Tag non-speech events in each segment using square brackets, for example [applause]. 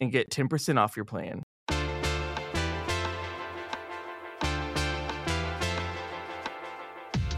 and get 10% off your plan.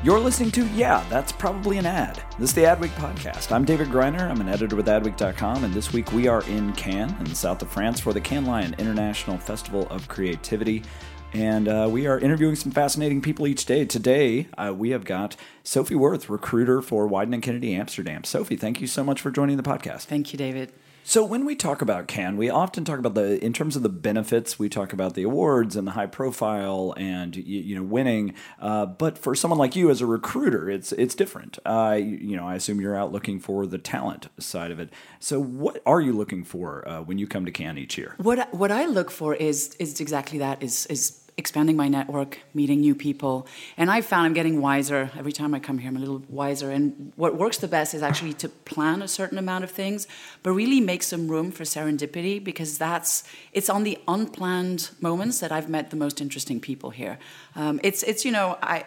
You're listening to Yeah, That's Probably an Ad. This is the Adweek podcast. I'm David Griner. I'm an editor with Adweek.com, and this week we are in Cannes, in the south of France, for the Cannes Lion International Festival of Creativity. And uh, we are interviewing some fascinating people each day. Today, uh, we have got Sophie Worth, recruiter for Wieden and Kennedy Amsterdam. Sophie, thank you so much for joining the podcast. Thank you, David. So when we talk about Cannes, we often talk about the in terms of the benefits. We talk about the awards and the high profile and you, you know winning. Uh, but for someone like you as a recruiter, it's it's different. Uh, you, know, I assume you're out looking for the talent side of it. So what are you looking for uh, when you come to Cannes each year? What what I look for is is exactly that. Is is expanding my network, meeting new people. And I found I'm getting wiser every time I come here. I'm a little wiser. And what works the best is actually to plan a certain amount of things, but really make some room for serendipity because that's it's on the unplanned moments that I've met the most interesting people here. Um, it's it's you know I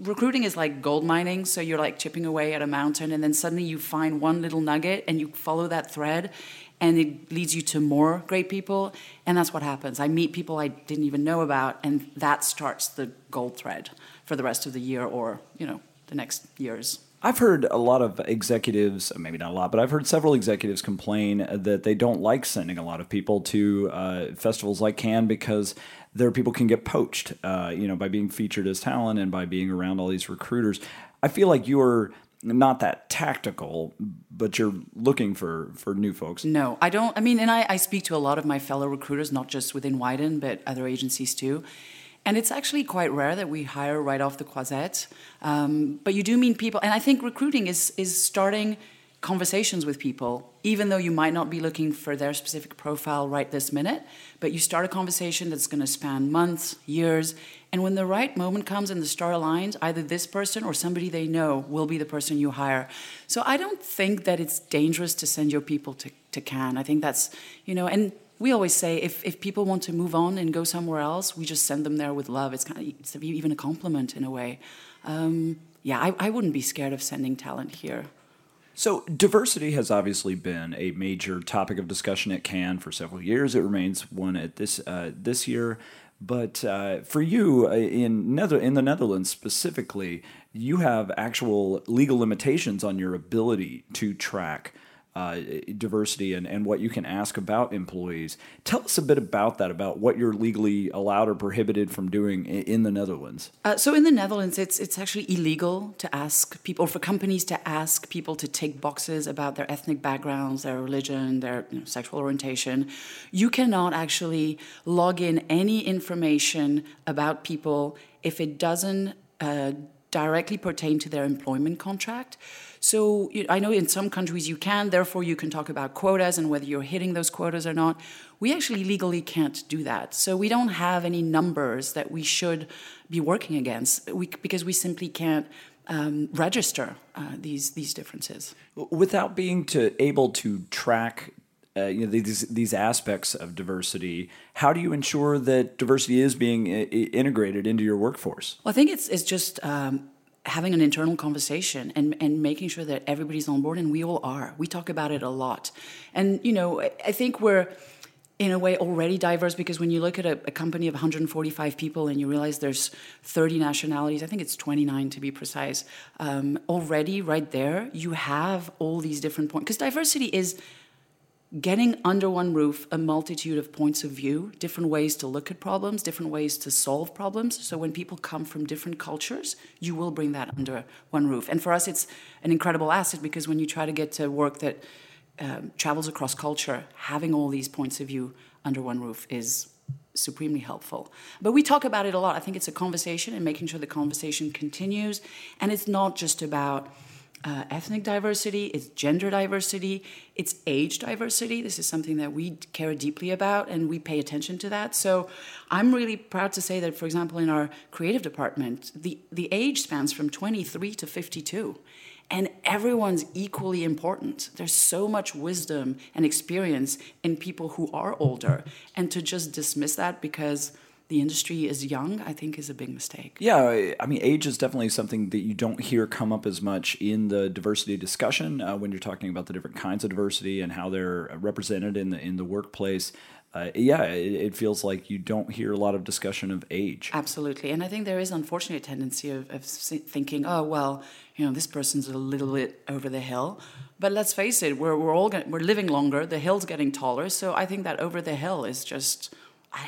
recruiting is like gold mining. So you're like chipping away at a mountain, and then suddenly you find one little nugget, and you follow that thread, and it leads you to more great people and that's what happens i meet people i didn't even know about and that starts the gold thread for the rest of the year or you know the next years I've heard a lot of executives, maybe not a lot, but I've heard several executives complain that they don't like sending a lot of people to uh, festivals like Cannes because their people can get poached, uh, you know, by being featured as talent and by being around all these recruiters. I feel like you're not that tactical, but you're looking for for new folks. No, I don't. I mean, and I, I speak to a lot of my fellow recruiters, not just within Wieden, but other agencies too. And it's actually quite rare that we hire right off the croisette. Um, but you do mean people, and I think recruiting is is starting conversations with people, even though you might not be looking for their specific profile right this minute. But you start a conversation that's going to span months, years, and when the right moment comes and the star aligns, either this person or somebody they know will be the person you hire. So I don't think that it's dangerous to send your people to, to Cannes. I think that's, you know, and we always say if, if people want to move on and go somewhere else, we just send them there with love. It's kind of it's even a compliment in a way. Um, yeah, I, I wouldn't be scared of sending talent here. So, diversity has obviously been a major topic of discussion at Cannes for several years. It remains one at this uh, this year. But uh, for you uh, in Nether in the Netherlands specifically, you have actual legal limitations on your ability to track uh, diversity and, and what you can ask about employees. Tell us a bit about that, about what you're legally allowed or prohibited from doing in, in the Netherlands. Uh, so in the Netherlands, it's it's actually illegal to ask people, or for companies to ask people to tick boxes about their ethnic backgrounds, their religion, their you know, sexual orientation. You cannot actually log in any information about people if it doesn't uh, directly pertain to their employment contract. So I know in some countries you can, therefore you can talk about quotas and whether you're hitting those quotas or not. We actually legally can't do that. So we don't have any numbers that we should be working against we, because we simply can't um, register uh, these these differences without being to able to track uh, you know these these aspects of diversity. How do you ensure that diversity is being I- integrated into your workforce? Well, I think it's it's just um, having an internal conversation and and making sure that everybody's on board, and we all are. We talk about it a lot, and you know, I, I think we're in a way already diverse because when you look at a, a, company of 145 people and you realize there's 30 nationalities, I think it's 29 to be precise, um, already right there, you have all these different points. Because diversity is getting under one roof a multitude of points of view, different ways to look at problems, different ways to solve problems. So when people come from different cultures, you will bring that under one roof. And for us, it's an incredible asset because when you try to get to work that um, travels across culture, having all these points of view under one roof is supremely helpful. But we talk about it a lot. I think it's a conversation and making sure the conversation continues. And it's not just about uh, ethnic diversity, it's gender diversity, it's age diversity. This is something that we care deeply about and we pay attention to that. So I'm really proud to say that, for example, in our creative department, the, the age spans from 23 to 52 and everyone's equally important. There's so much wisdom and experience in people who are older. And to just dismiss that because the industry is young, I think is a big mistake. Yeah, I mean, age is definitely something that you don't hear come up as much in the diversity discussion uh, when you're talking about the different kinds of diversity and how they're represented in the in the workplace. Uh, yeah, it, it, feels like you don't hear a lot of discussion of age. Absolutely, and I think there is unfortunately a tendency of, of thinking, oh well, you know, this person's a little bit over the hill. But let's face it, we're we're all we're living longer. The hill's getting taller, so I think that over the hill is just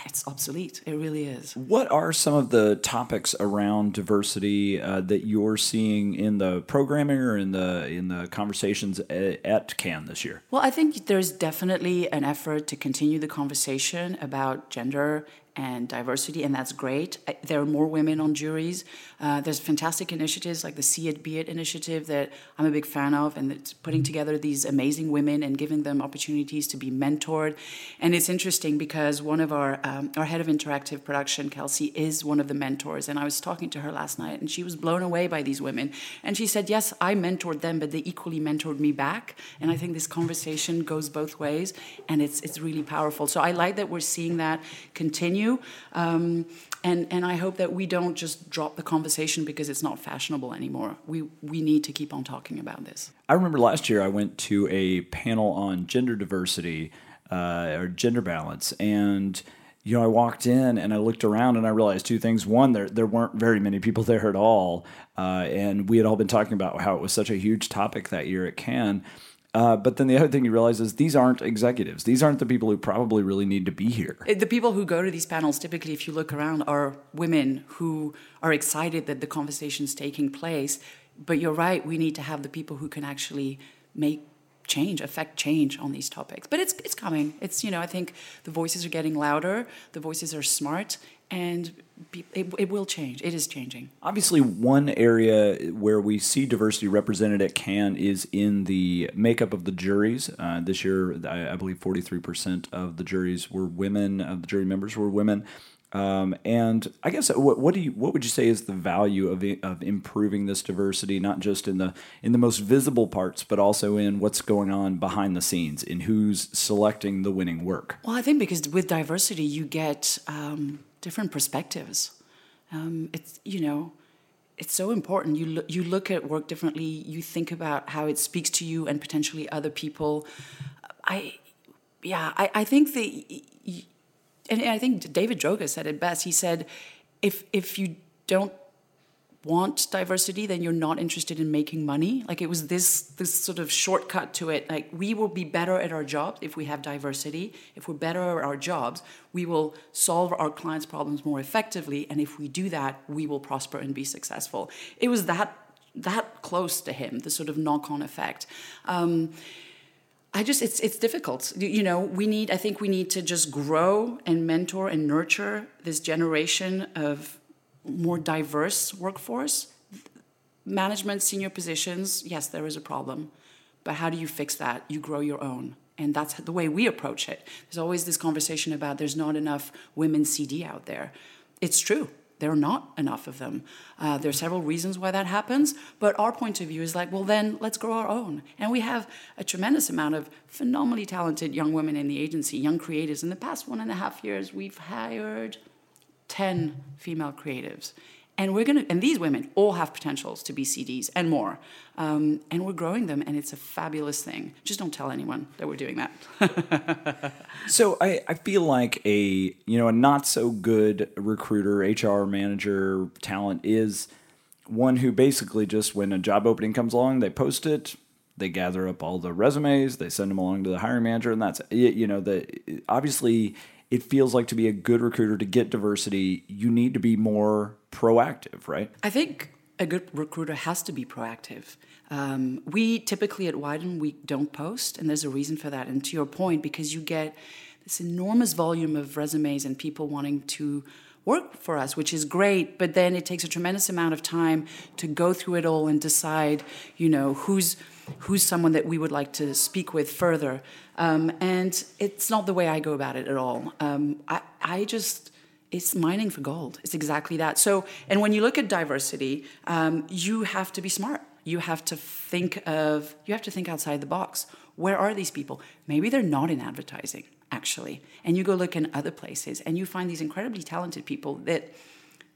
it's obsolete. It really is. What are some of the topics around diversity uh, that you're seeing in the programming or in the in the conversations at, at Cannes this year? Well, I think there's definitely an effort to continue the conversation about gender and diversity, and that's great. There are more women on juries. Uh, there's fantastic initiatives like the See It Be It initiative that I'm a big fan of, and it's putting together these amazing women and giving them opportunities to be mentored. And it's interesting because one of our um, our head of interactive production, Kelsey, is one of the mentors, and I was talking to her last night, and she was blown away by these women. And she said, "Yes, I mentored them, but they equally mentored me back." And I think this conversation goes both ways, and it's it's really powerful. So I like that we're seeing that continue Um, and, and I hope that we don't just drop the conversation because it's not fashionable anymore. We, we need to keep on talking about this. I remember last year I went to a panel on gender diversity uh, or gender balance. And, you know, I walked in and I looked around and I realized two things. One, there, there weren't very many people [laughs] there at all. Uh, and we had all been talking about how it was such a huge topic that year at Cannes. Uh, but then the other thing you realize is these aren't executives. These aren't the people who probably really need to be here. The people who go to these panels, typically, if you look around, are women who are excited that the conversation is taking place. But you're right, we need to have the people who can actually make change, affect change on these topics. But it's it's coming. It's you know I think the voices are getting louder. The voices are smart, and it, it, will change. It is changing. Obviously, one area where we see diversity represented at Cannes is in the makeup of the juries. Uh, this year, I, I believe 43% of the juries were women, of the jury members were women. Um, and I guess uh, what, what, do you what would you say is the value of of improving this diversity, not just in the in the most visible parts, but also in what's going on behind the scenes, in who's selecting the winning work? Well, I think because with diversity, you get um, different perspectives. Um, it's you know, it's so important. You lo- you look at work differently. You think about how it speaks to you and potentially other people. I, yeah, I, I think the, and I think David Droga said it best. He said, if if you don't want diversity, then you're not interested in making money. Like it was this this sort of shortcut to it. Like we will be better at our jobs if we have diversity. If we're better at our jobs, we will solve our clients' problems more effectively. And if we do that, we will prosper and be successful. It was that that close to him, the sort of knock-on effect. Um, I just it's it's difficult. You know, we need I think we need to just grow and mentor and nurture this generation of more diverse workforce, management, senior positions, yes, there is a problem. But how do you fix that? You grow your own. And that's the way we approach it. There's always this conversation about there's not enough women CD out there. It's true. there are not enough of them. Uh, there are several reasons why that happens, but our point of view is like, well, then let's grow our own. And we have a tremendous amount of phenomenally talented young women in the agency, young creators. In the past one and a half years, we've hired 10 female creatives. And we're gonna, and these women all have potentials to be CDs and more. Um, and we're growing them, and it's a fabulous thing. Just don't tell anyone that we're doing that. [laughs] so I, I feel like a you know a not so good recruiter, HR manager, talent is one who basically just when a job opening comes along, they post it, they gather up all the resumes, they send them along to the hiring manager, and that's you know the obviously it feels like to be a good recruiter to get diversity, you need to be more proactive, right? I think a good recruiter has to be proactive. Um, we typically at Wieden we don't post, and there's a reason for that. And to your point, because you get this enormous volume of resumes and people wanting to work for us, which is great, but then it takes a tremendous amount of time to go through it all and decide, you know, who's who's someone that we would like to speak with further. Um, and it's not the way I go about it at all. Um, I, I just it's mining for gold. It's exactly that. So, and when you look at diversity, um, you have to be smart. You have to think of, you have to think outside the box. Where are these people? Maybe they're not in advertising, actually. And you go look in other places and you find these incredibly talented people that,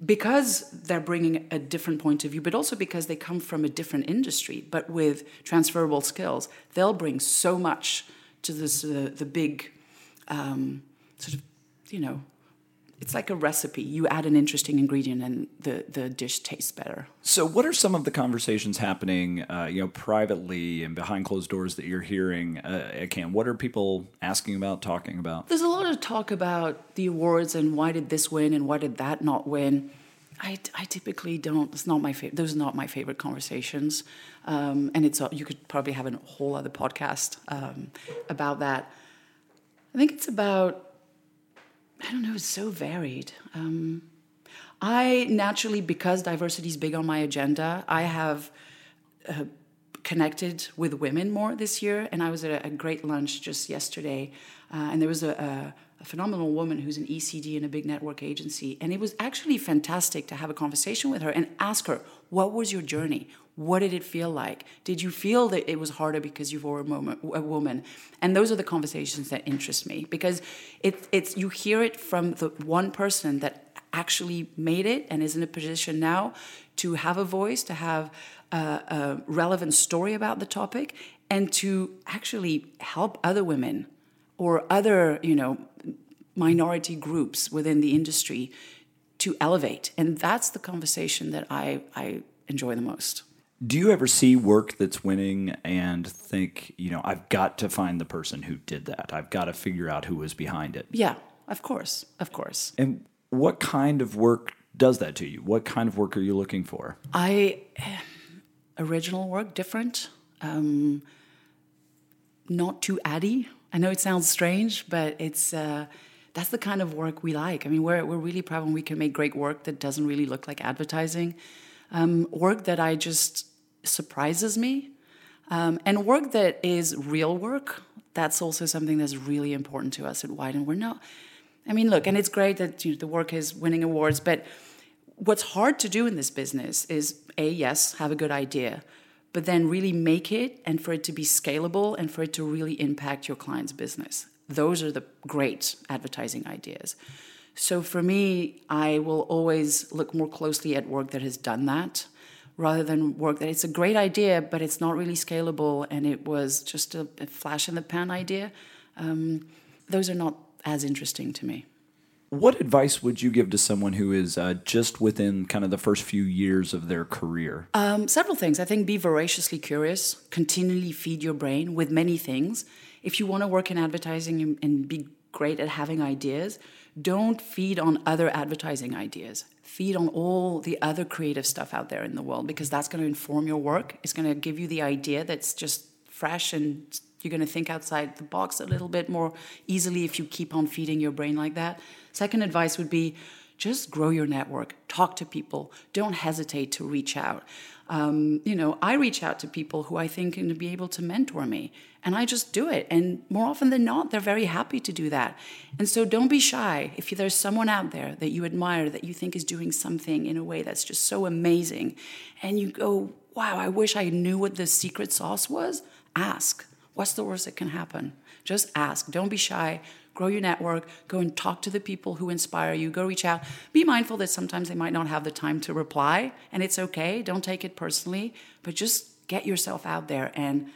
because they're bringing a different point of view, but also because they come from a different industry, but with transferable skills, they'll bring so much to this uh, the big um, sort of you know it's like a recipe you add an interesting ingredient and the, the dish tastes better so what are some of the conversations happening uh, you know privately and behind closed doors that you're hearing uh, at Cannes what are people asking about talking about there's a lot of talk about the awards and why did this win and why did that not win I, I typically don't. It's not my favorite. Those are not my favorite conversations, um, and it's you could probably have a whole other podcast um, about that. I think it's about. I don't know. It's so varied. Um, I naturally, because diversity is big on my agenda, I have uh, connected with women more this year, and I was at a, a great lunch just yesterday, uh, and there was a, a a phenomenal woman who's an ECD in a big network agency. And it was actually fantastic to have a conversation with her and ask her, what was your journey? What did it feel like? Did you feel that it was harder because you were a, moment, a woman? And those are the conversations that interest me because it, it's you hear it from the one person that actually made it and is in a position now to have a voice, to have a, a relevant story about the topic, and to actually help other women or other, you know, minority groups within the industry to elevate. And that's the conversation that I, I enjoy the most. Do you ever see work that's winning and think, you know, I've got to find the person who did that? I've got to figure out who was behind it? Yeah, of course, of course. And what kind of work does that to you? What kind of work are you looking for? I original work, different, um, not too addy. I know it sounds strange, but it's uh, that's the kind of work we like. I mean, we're, we're really proud when we can make great work that doesn't really look like advertising, um, work that I just surprises me, um, and work that is real work. That's also something that's really important to us at Wieden. We're not. I mean, look, and it's great that you know, the work is winning awards, but what's hard to do in this business is a yes, have a good idea, but then really make it and for it to be scalable and for it to really impact your client's business those are the great advertising ideas. So for me, I will always look more closely at work that has done that rather than work that it's a great idea, but it's not really scalable and it was just a, a flash in the pan idea. Um, those are not as interesting to me. What advice would you give to someone who is uh, just within kind of the first few years of their career? Um, several things. I think be voraciously curious, continually feed your brain with many things, if you want to work in advertising and be great at having ideas, don't feed on other advertising ideas. Feed on all the other creative stuff out there in the world because that's going to inform your work. It's going to give you the idea that's just fresh and you're going to think outside the box a little bit more easily if you keep on feeding your brain like that. Second advice would be just grow your network, talk to people, don't hesitate to reach out. Um, you know, I reach out to people who I think can be able to mentor me, and I just do it. And more often than not, they're very happy to do that. And so don't be shy. If there's someone out there that you admire, that you think is doing something in a way that's just so amazing, and you go, wow, I wish I knew what the secret sauce was, ask. What's the worst that can happen? Just ask. Don't be shy grow your network, go and talk to the people who inspire you, go reach out. Be mindful that sometimes they might not have the time to reply, and it's okay. Don't take it personally, but just get yourself out there and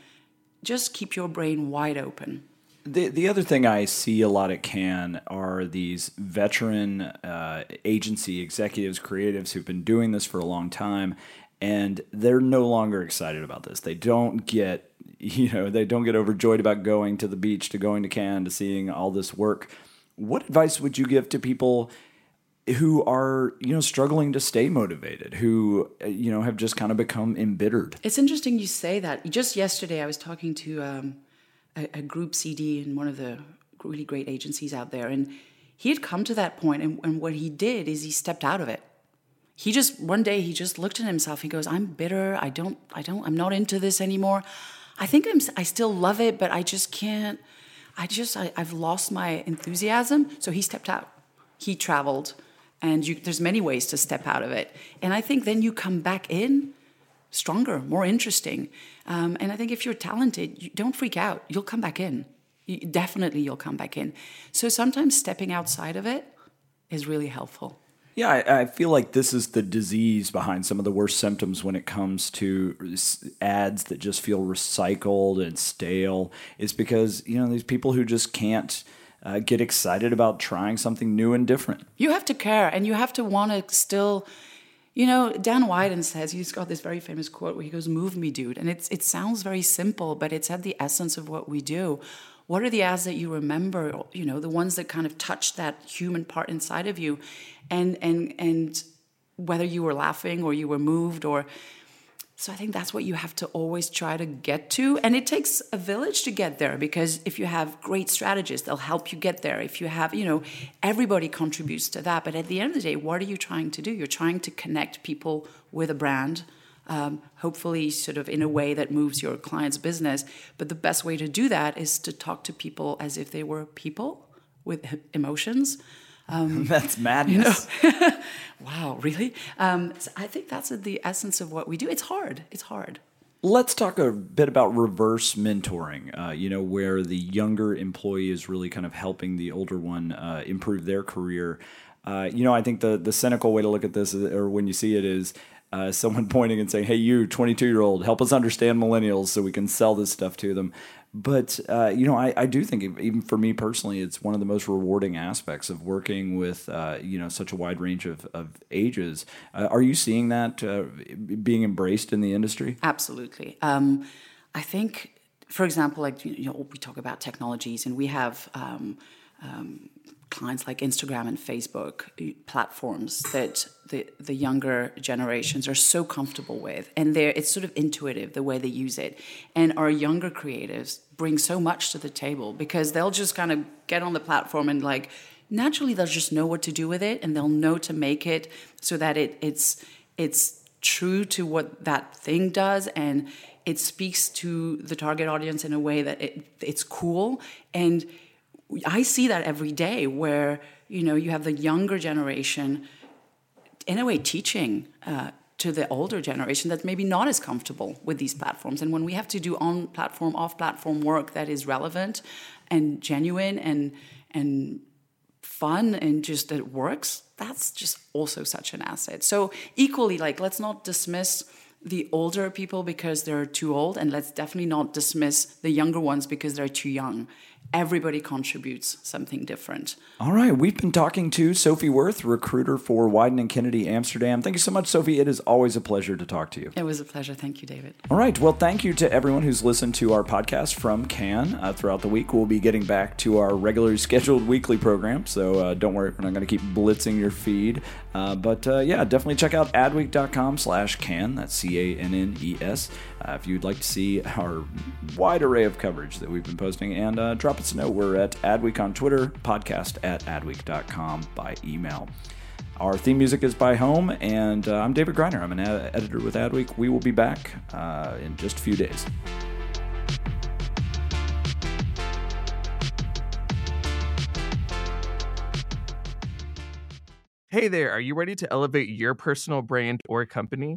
just keep your brain wide open. The, the other thing I see a lot at Cannes are these veteran uh, agency executives, creatives who've been doing this for a long time, and they're no longer excited about this. They don't get [laughs] you know they don't get overjoyed about going to the beach to going to Cannes to seeing all this work. What advice would you give to people who are you know struggling to stay motivated, who you know have just kind of become embittered? It's interesting you say that. Just yesterday, I was talking to um, a, a group CD in one of the really great agencies out there, and he had come to that point, and, and what he did is he stepped out of it he just one day he just looked at himself he goes i'm bitter i don't i don't i'm not into this anymore I think I'm, I still love it, but I just can't. I just I, have lost my enthusiasm. So he stepped out. He traveled, and you, there's many ways to step out of it. And I think then you come back in stronger, more interesting. Um, and I think if you're talented, you don't freak out. You'll come back in. You, definitely, you'll come back in. So sometimes stepping outside of it is really helpful. Yeah, I, I, feel like this is the disease behind some of the worst symptoms when it comes to ads that just feel recycled and stale. It's because, you know, these people who just can't uh, get excited about trying something new and different. You have to care and you have to want to still. You know, Dan Wieden says he's got this very famous quote where he goes, "Move me, dude," and it's it sounds very simple, but it's at the essence of what we do what are the ads that you remember you know the ones that kind of touch that human part inside of you and and and whether you were laughing or you were moved or so I think that's what you have to always try to get to. And it takes a village to get there because if you have great strategists, they'll help you get there. If you have, you know, everybody contributes to that. But at the end of the day, what are you trying to do? You're trying to connect people with a brand, um, hopefully, sort of in a way that moves your client's business. But the best way to do that is to talk to people as if they were people with emotions. Um, [laughs] that's madness. [laughs] You know? [laughs] wow, really? Um, so I think that's the essence of what we do. It's hard. It's hard. Let's talk a bit about reverse mentoring, uh, you know, where the younger employee is really kind of helping the older one uh, improve their career. Uh, you know, I think the, the cynical way to look at this, is, or when you see it, is uh, someone [laughs] pointing and saying, "Hey, you, 22 year old, help us understand millennials so we can sell this stuff to them." But uh, you know, I, I do think even for me personally, it's one of the most rewarding aspects of working with uh, you know such a wide range of, of ages. Uh, are you seeing that uh, being embraced in the industry? Absolutely. Um, I think, for example, like you know, we talk about technologies, and we have. Um, um, clients like Instagram and Facebook uh, platforms that the, the younger generations are so comfortable with. And they it's sort of intuitive the way they use it. And our younger creatives bring so much to the table because they'll just kind of get on the platform and like naturally they'll just know what to do with it and they'll know to make it so that it it's it's true to what that thing does and it speaks to the target audience in a way that it, it's cool and I see that every day where you know you have the younger generation in a way teaching uh, to the older generation that's maybe not as comfortable with these platforms. And when we have to do on platform off platform work that is relevant and genuine and and fun and just that works that's just also such an asset. So equally like let's not dismiss the older people because they're too old and let's definitely not dismiss the younger ones because they're too young everybody contributes something different. All right, we've been talking to Sophie Worth, recruiter for Wieden and Kennedy Amsterdam. Thank you so much, Sophie. It is always a pleasure to talk to you. It was a pleasure. Thank you, David. All right, well, thank you to everyone who's listened to our podcast from Cannes uh, throughout the week. We'll be getting back to our regularly [laughs] scheduled weekly program, so uh, don't worry, we're not going to keep blitzing your feed. Uh, but uh, yeah, definitely check out adweek.com slash Cannes. That's C-A-N-N-E-S. Uh, if you'd like to see our wide array of coverage that we've been posting, and uh, drop us note. We're at Adweek on Twitter, podcast at adweek.com by email. Our theme music is by Home, and uh, I'm David Griner. I'm an ed- editor with Adweek. We will be back uh, in just a few days. Hey there, are you ready to elevate your personal brand or company?